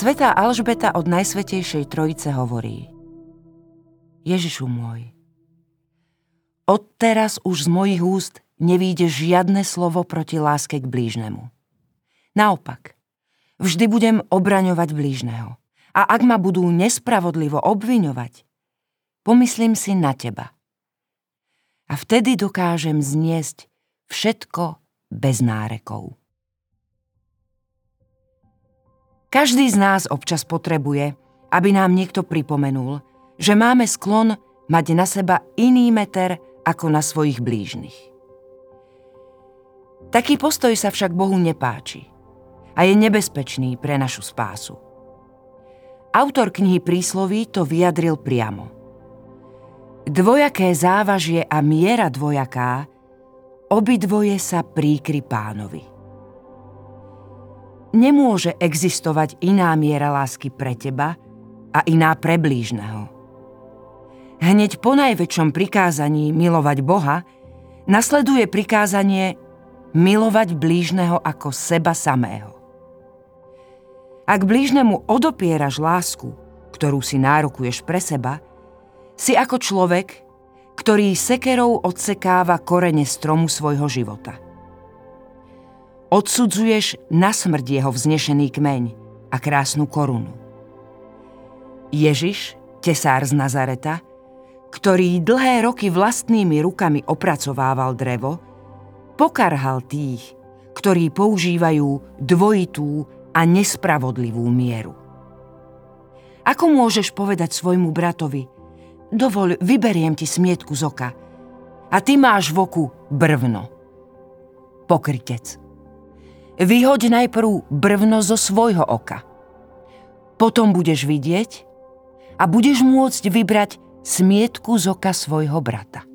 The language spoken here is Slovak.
Svetá Alžbeta od Najsvetejšej Trojice hovorí Ježišu môj, odteraz už z mojich úst nevíde žiadne slovo proti láske k blížnemu. Naopak, vždy budem obraňovať blížneho. A ak ma budú nespravodlivo obviňovať, pomyslím si na teba. A vtedy dokážem zniesť všetko bez nárekov. Každý z nás občas potrebuje, aby nám niekto pripomenul, že máme sklon mať na seba iný meter ako na svojich blížnych. Taký postoj sa však Bohu nepáči a je nebezpečný pre našu spásu. Autor knihy Prísloví to vyjadril priamo. Dvojaké závažie a miera dvojaká, obidvoje sa príkry pánovi. Nemôže existovať iná miera lásky pre teba a iná pre blížneho. Hneď po najväčšom prikázaní milovať Boha nasleduje prikázanie milovať blížneho ako seba samého. Ak blížnemu odopieraš lásku, ktorú si nárokuješ pre seba, si ako človek, ktorý sekerou odsekáva korene stromu svojho života – odsudzuješ na smrť jeho vznešený kmeň a krásnu korunu. Ježiš, tesár z Nazareta, ktorý dlhé roky vlastnými rukami opracovával drevo, pokarhal tých, ktorí používajú dvojitú a nespravodlivú mieru. Ako môžeš povedať svojmu bratovi, dovol, vyberiem ti smietku z oka, a ty máš v oku brvno. Pokrytec. Vyhoď najprv brvno zo svojho oka. Potom budeš vidieť a budeš môcť vybrať smietku z oka svojho brata.